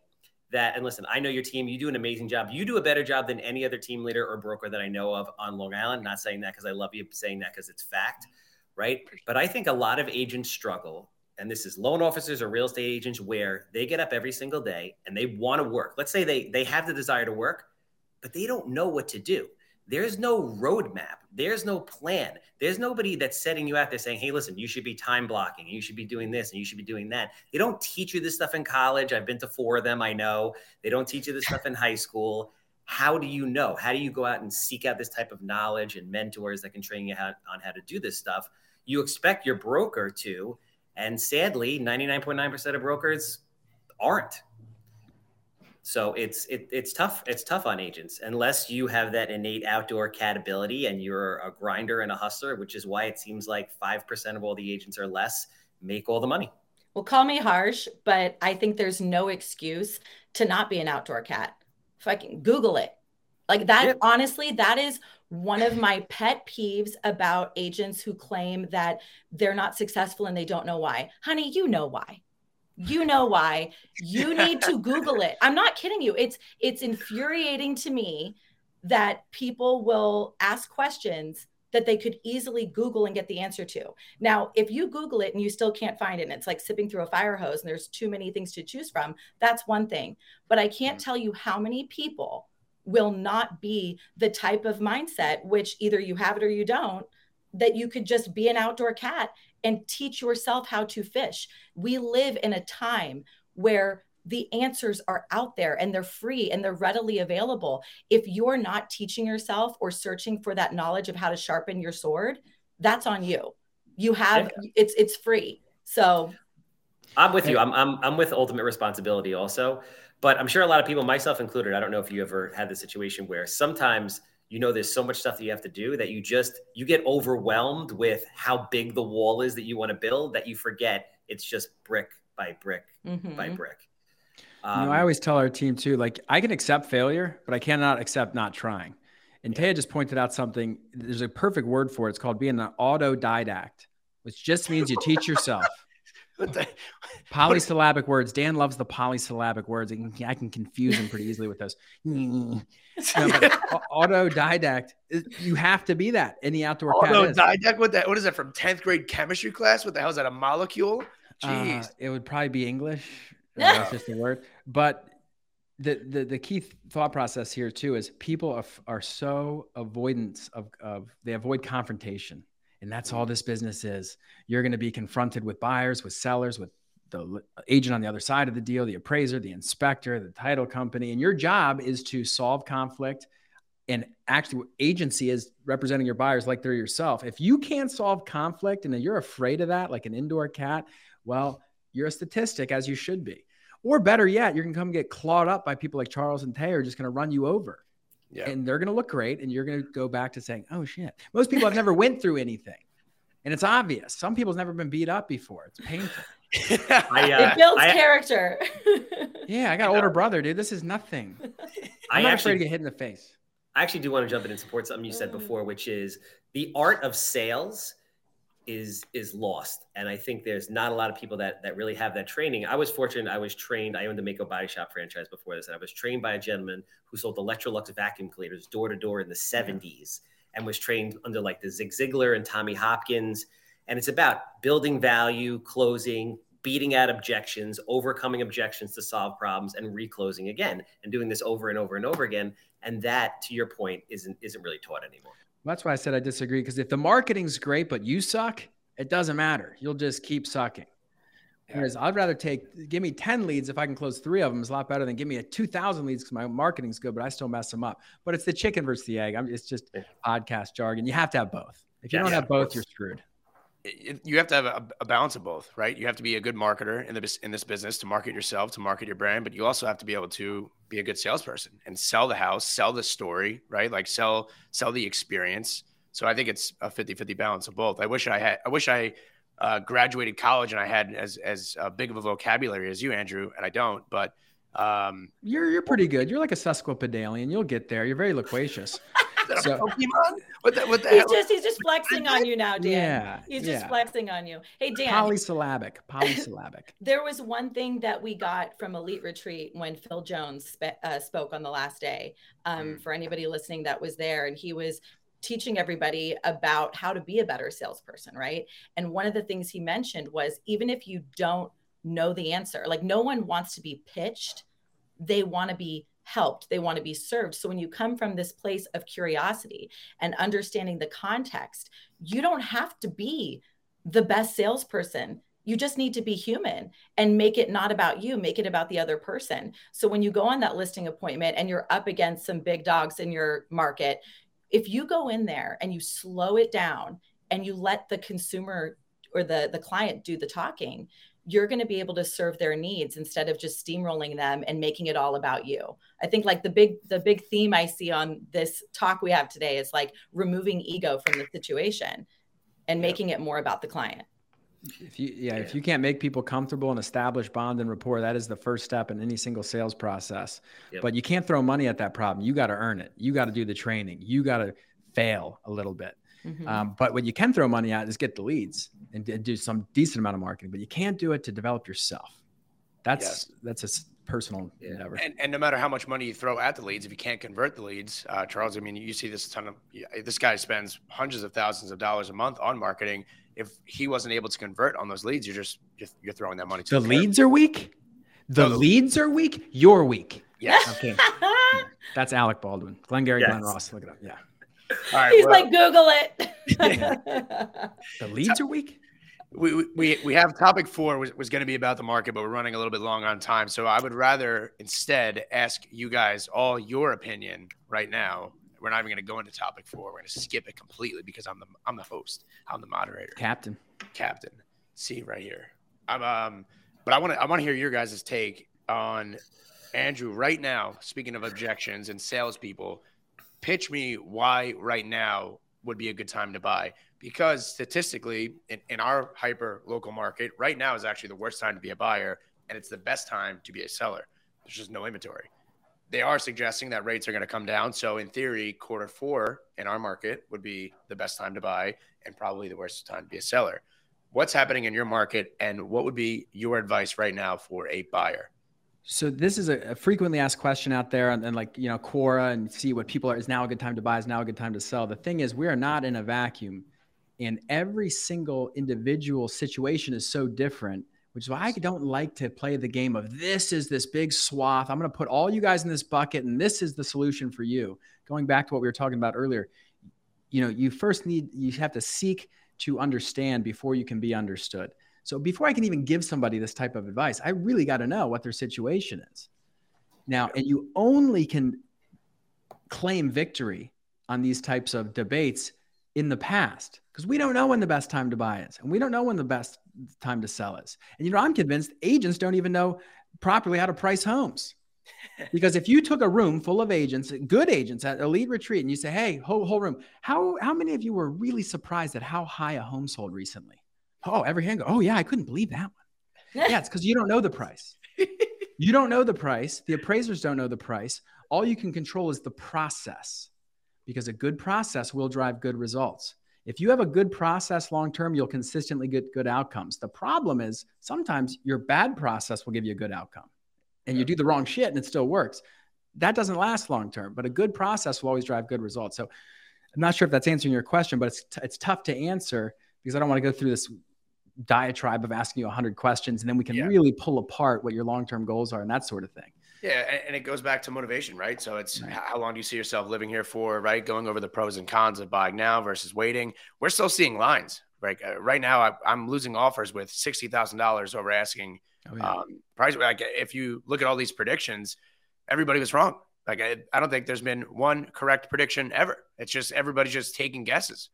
that, and listen, I know your team, you do an amazing job. You do a better job than any other team leader or broker that I know of on Long Island. Not saying that because I love you, saying that because it's fact, right? But I think a lot of agents struggle and this is loan officers or real estate agents where they get up every single day and they want to work. Let's say they they have the desire to work, but they don't know what to do. There's no roadmap. There's no plan. There's nobody that's setting you out there saying, hey, listen, you should be time blocking. You should be doing this and you should be doing that. They don't teach you this stuff in college. I've been to four of them. I know. They don't teach you this stuff in high school. How do you know? How do you go out and seek out this type of knowledge and mentors that can train you how, on how to do this stuff? You expect your broker to. And sadly, 99.9% of brokers aren't. So it's it, it's tough. It's tough on agents unless you have that innate outdoor cat ability and you're a grinder and a hustler, which is why it seems like five percent of all the agents or less make all the money. Well, call me harsh, but I think there's no excuse to not be an outdoor cat. If I can Google it, like that. Yep. Honestly, that is one of my pet peeves about agents who claim that they're not successful and they don't know why. Honey, you know why you know why. You need to google it. I'm not kidding you. It's it's infuriating to me that people will ask questions that they could easily google and get the answer to. Now if you google it and you still can't find it and it's like sipping through a fire hose and there's too many things to choose from that's one thing. But i can't mm-hmm. tell you how many people will not be the type of mindset which either you have it or you don't that you could just be an outdoor cat and teach yourself how to fish. We live in a time where the answers are out there and they're free and they're readily available. If you're not teaching yourself or searching for that knowledge of how to sharpen your sword, that's on you. You have yeah. it's it's free. So I'm with you. I'm, I'm I'm with ultimate responsibility also, but I'm sure a lot of people, myself included, I don't know if you ever had the situation where sometimes you know there's so much stuff that you have to do that you just you get overwhelmed with how big the wall is that you want to build that you forget it's just brick by brick mm-hmm. by brick um, you know, I um, always tell our team too, like I can accept failure, but I cannot accept not trying. And Taya just pointed out something. There's a perfect word for it. It's called being an autodidact, which just means you teach yourself. The, polysyllabic words. Dan loves the polysyllabic words. I can, I can confuse him pretty easily with those. no, autodidact. You have to be that in the outdoor. Autodidact. What that? What is that from tenth grade chemistry class? What the hell is that? A molecule? Uh, Jeez. Uh, it would probably be English. Uh, that's just a word. But the, the the key thought process here too is people are, are so avoidance of, of they avoid confrontation and that's all this business is. You're going to be confronted with buyers, with sellers, with the agent on the other side of the deal, the appraiser, the inspector, the title company. And your job is to solve conflict. And actually, agency is representing your buyers like they're yourself. If you can't solve conflict and you're afraid of that, like an indoor cat, well, you're a statistic as you should be. Or better yet, you're going to come get clawed up by people like Charles and Tay are just going to run you over. Yeah. And they're going to look great. And you're going to go back to saying, oh, shit. Most people have never went through anything. And it's obvious. Some people's never been beat up before. It's painful. I, uh, it builds I, character. yeah, I got an older brother, dude. This is nothing. I'm I not actually, afraid to get hit in the face. I actually do want to jump in and support something you said mm. before, which is the art of sales is is lost. And i think there's not a lot of people that that really have that training. I was fortunate. I was trained i owned the Maaco body shop franchise before this and i was trained by a gentleman who sold electrolux vacuum cleaners door to door in the 70s and was trained under like the zig ziglar and tommy hopkins. And it's about building value closing beating out objections overcoming objections to solve problems and reclosing again and doing this over and over and over again. And that to your point isn't isn't really taught anymore that's why I said I disagree. Because if the marketing's great, but you suck, it doesn't matter. You'll just keep sucking. Whereas I'd rather take, give me 10 leads if I can close three of them is a lot better than give me a 2,000 leads because my marketing's good, but I still mess them up. But it's the chicken versus the egg. I'm, it's just podcast jargon. You have to have both. If you yeah, don't yeah, have both, you're screwed you have to have a, a, balance of both, right? You have to be a good marketer in the in this business to market yourself, to market your brand, but you also have to be able to be a good salesperson and sell the house, sell the story, right? Like sell sell the experience. So I think it's a 50-50 balance of both. I wish I had I wish I uh, graduated college and I had as as big of a vocabulary as you, Andrew, and I don't, but um, you're you're pretty good. You're like a sesquipedalian. You'll get there. You're very loquacious so, Pokemon? What the, what the he's hell? just he's just flexing on you now, Dan. Yeah, he's just yeah. flexing on you. Hey, Dan. Polysyllabic. Polysyllabic. there was one thing that we got from Elite Retreat when Phil Jones spe- uh, spoke on the last day. Um, mm. For anybody listening that was there, and he was teaching everybody about how to be a better salesperson, right? And one of the things he mentioned was even if you don't know the answer, like no one wants to be pitched, they want to be helped. They want to be served. So when you come from this place of curiosity and understanding the context you don't have to be the best salesperson. You just need to be human and make it not about you make it about the other person. So when you go on that listing appointment and you're up against some big dogs in your market if you go in there and you slow it down and you let the consumer or the the client do the talking you're going to be able to serve their needs instead of just steamrolling them and making it all about you. I think like the big the big theme i see on this talk we have today is like removing ego from the situation and making it more about the client. If you yeah, yeah, if you can't make people comfortable and establish bond and rapport that is the first step in any single sales process. Yep. but you can't throw money at that problem. You got to earn it. You got to do the training. You got to fail a little bit Mm-hmm. Um, but what you can throw money at is get the leads and, and, do some decent amount of marketing, but you can't do it to develop yourself. That's yes. that's a personal yeah. endeavor. And, and, no matter how much money you throw at the leads, if you can't convert the leads, uh, Charles, I mean, you see this ton of this guy spends hundreds of thousands of dollars a month on marketing. If he wasn't able to convert on those leads, you're just you're, you're throwing that money. the, the leads are weak. The, no, the leads are weak. You're weak. Yes. Okay. That's Alec Baldwin. Glengarry yes. Glen Ross. Look it up. Yeah. All right, He's well, like, Google it. the leads are weak. We, we, we have topic four was, was going to be about the market, but we're running a little bit long on time. So I would rather instead ask you guys all your opinion right now. We're not even going to go into topic four. We're going to skip it completely because I'm the I'm the host. I'm the moderator. Captain. Captain. See right here. I'm um, but I want to I want to hear your guys' take on Andrew right now. Speaking of objections and salespeople, pitch me why right now would be a good time to buy. Because statistically in, in our hyper local market right now is actually the worst time to be a buyer and it's the best time to be a seller. There's just no inventory. They are suggesting that rates are going to come down. So in theory quarter four in our market would be the best time to buy and probably the worst time to be a seller. What's happening in your market and what would be your advice right now for a buyer so this is a, frequently asked question out there, and, and, like you know, Quora, and see what people are. Is now a good time to buy? Is now a good time to sell? The thing is, we are not in a vacuum, and every single individual situation is so different. Which is why I don't like to play the game of this is this big swath. I'm going to put all you guys in this bucket, and this is the solution for you. Going back to what we were talking about earlier, you know, you first need you have to seek to understand before you can be understood. So before I can even give somebody this type of advice, I really got to know what their situation is. Now, and you only can claim victory on these types of debates in the past because we don't know when the best time to buy is and we don't know when the best time to sell is. And you know, I'm convinced agents don't even know properly how to price homes. because if you took a room full of agents, good agents at Elite Retreat, and you say, "Hey, whole whole room, how how many of you were really surprised at how high a home sold recently?" Oh, every hand go, "Oh yeah, I couldn't believe that one." yeah, it's because you don't know the price. you don't know the price. The appraisers don't know the price. All you can control is the process, because a good process will drive good results. If you have a good process long term, you'll consistently get good outcomes. The problem is sometimes your bad process will give you a good outcome and you do the wrong shit and it still works. That doesn't last long term, but a good process will always drive good results. So I'm not sure if that's answering your question, but it's, t- it's tough to answer because I don't want to go through this diatribe of asking you 100 questions and then we can yeah. really pull apart what your long term goals are and that sort of thing. Yeah, and it goes back to motivation, right? So it's right. how long do you see yourself living here for, right? Going over the pros and cons of buying now versus waiting. We're still seeing lines, right? Uh, right now, I, am losing offers with sixty thousand dollars over asking oh, yeah. um, price. Like if you look at all these predictions, everybody was wrong. Like I, I, don't think there's been one correct prediction ever. It's just everybody's just taking guesses.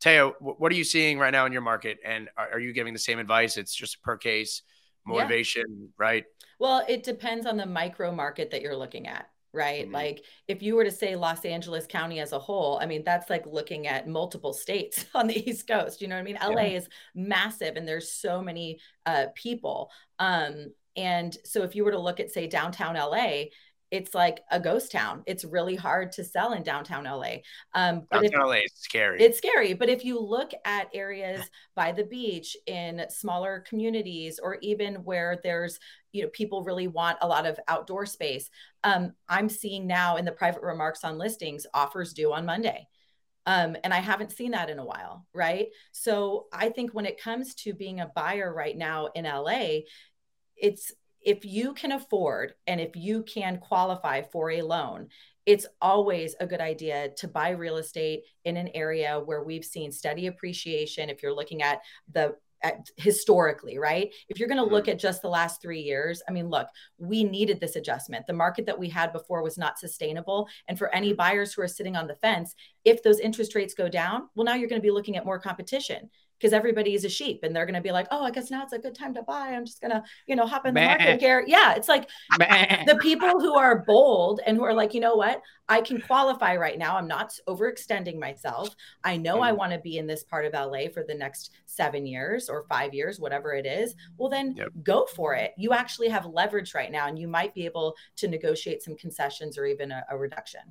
Taya, what are you seeing right now in your market, and are, are you giving the same advice? It's just per case motivation, yeah. right? Well, it depends on the micro market that you're looking at right? Mm-hmm. Like if you were to say Los Angeles County as a whole, I mean, that's like looking at multiple states on the East Coast. You know what I mean? LA yeah. is massive and there's so many uh, people. Um, and so if you were to look at, say, downtown LA, it's like a ghost town. It's really hard to sell in downtown LA. Um, downtown if, LA is scary. It's scary. But if you look at areas by the beach in smaller communities, or even where there's you know people really want a lot of outdoor space, um, I'm seeing now in the private remarks on listings offers due on Monday. Um, and I haven't seen that in a while, right? So I think when it comes to being a buyer right now in LA, it's if you can afford and if you can qualify for a loan, it's always a good idea to buy real estate in an area where we've seen steady appreciation. If you're looking at the at historically, right? If you're going to look mm-hmm. at just the last three years, I mean, look, we needed this adjustment. The market that we had before was not sustainable. And for any buyers who are sitting on the fence, if those interest rates go down, well, now you're going to be looking at more competition because everybody is a sheep and they're going to be like, oh, I guess now it's a good time to buy. I'm just going to, you know, hop in the market here. Yeah. It's like the people who are bold and who are like, you know what? I can qualify right now. I'm not overextending myself. I know mm. I want to be in this part of LA for the next seven years or five years, whatever it is. Well, then yep. go for it. You actually have leverage right now and you might be able to negotiate some concessions or even a, a reduction.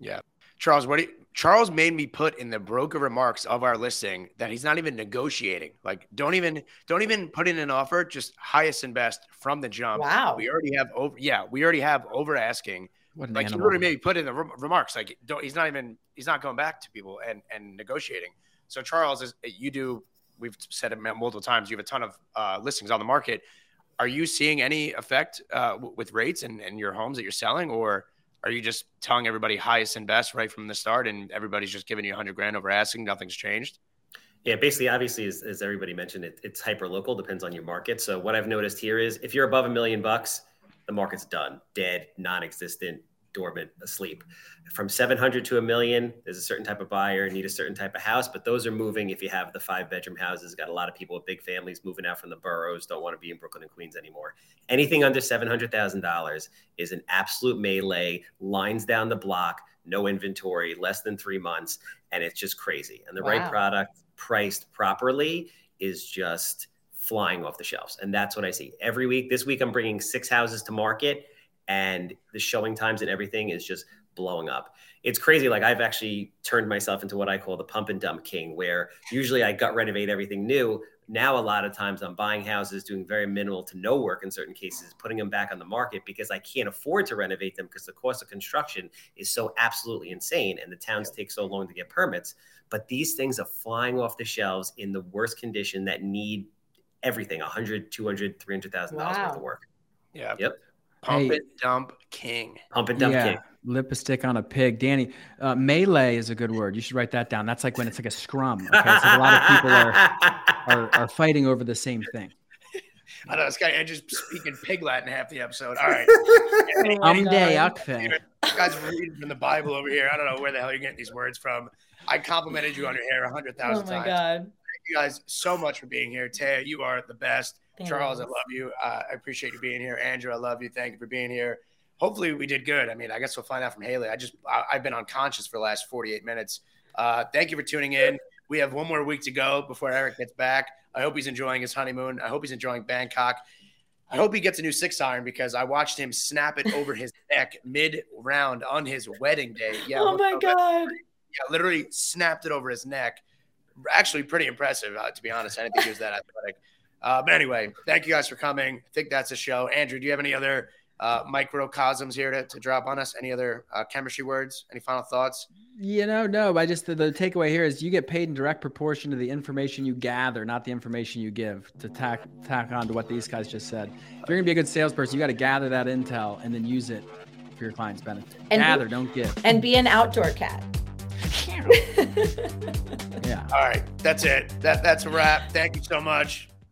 Yeah. Charles, what you, Charles made me put in the broker remarks of our listing that he's not even negotiating. Like, don't even don't even put in an offer, just highest and best from the jump. Wow. We already have over. Yeah, we already have over asking. What like animal. he already maybe put in the re- remarks. Like, don't he's not even he's not going back to people and and negotiating. So Charles, is you do. We've said it multiple times. You have a ton of uh, listings on the market. Are you seeing any effect uh, w- with rates and, and your homes that you're selling, or are you just telling everybody highest and best right from the start and everybody's just giving you 100 grand over asking nothing's changed? Yeah basically obviously as, as everybody mentioned it, it's hyper local depends on your market. So what i've noticed here is if you're above a million bucks the market's done dead non-existent dormant, asleep. From 700 to a million, there's a certain type of buyer, need a certain type of house, but those are moving if you have the five bedroom houses. Got a lot of people with big families moving out from the boroughs, don't want to be in Brooklyn and Queens anymore. Anything under $700,000 is an absolute melee, lines down the block, no inventory, less than three months, and it's just crazy. And the wow. right product priced properly is just flying off the shelves. And that's what I see every week. This week, I'm bringing six houses to market and the showing times and everything is just blowing up. It's crazy. Like I've actually turned myself into what I call the pump and dump king, where usually I gut renovate everything new. Now, a lot of times I'm buying houses, doing very minimal to no work in certain cases, putting them back on the market because I can't afford to renovate them because the cost of construction is so absolutely insane and the towns take so long to get permits. But these things are flying off the shelves in the worst condition that need everything 100, 200, $300,000 wow. worth of work. Yeah. Yep. Pump hey, and dump king. Pump and dump king. yeah, king. Lipstick on a pig. Danny, uh, melee is a good word. You should write that down. That's like when it's like a scrum. Okay. So a lot of people are are, are fighting over the same thing. I know this guy Andrew's speaking pig Latin half the episode. All right. I'm day Akfe. guys reading from the Bible over here. I don't know where the hell you're getting these words from. I complimented you on your hair a hundred thousand Oh my times. god. Thank you guys so much for being here. Taya, you are the best. Thanks. Charles, I love you. Uh, I appreciate you being here. Andrew, I love you. Thank you for being here. Hopefully, we did good. I mean, I guess we'll find out from Haley. I just, I, I've been unconscious for the last 48 minutes. Uh, thank you for tuning in. We have one more week to go before Eric gets back. I hope he's enjoying his honeymoon. I hope he's enjoying Bangkok. I hope he gets a new six iron because I watched him snap it over his neck mid round on his wedding day. Yeah. oh my god. Yeah, literally snapped it over his neck. Actually, pretty impressive, uh, to be honest. I didn't think he was that athletic. Uh, but anyway, thank you guys for coming. I think that's a show. Andrew, do you have any other uh, microcosms here to, to drop on us? Any other uh, chemistry words? Any final thoughts? You know, no, I just the, the takeaway here is you get paid in direct proportion to the information you gather, not the information you give. To tack tack on to what these guys just said. If you're gonna be a good salesperson, you got to gather that intel and then use it for your client's benefit. And- gather, don't give. And be an outdoor cat. Yeah. All right, that's it. That that's a wrap. Thank you so much.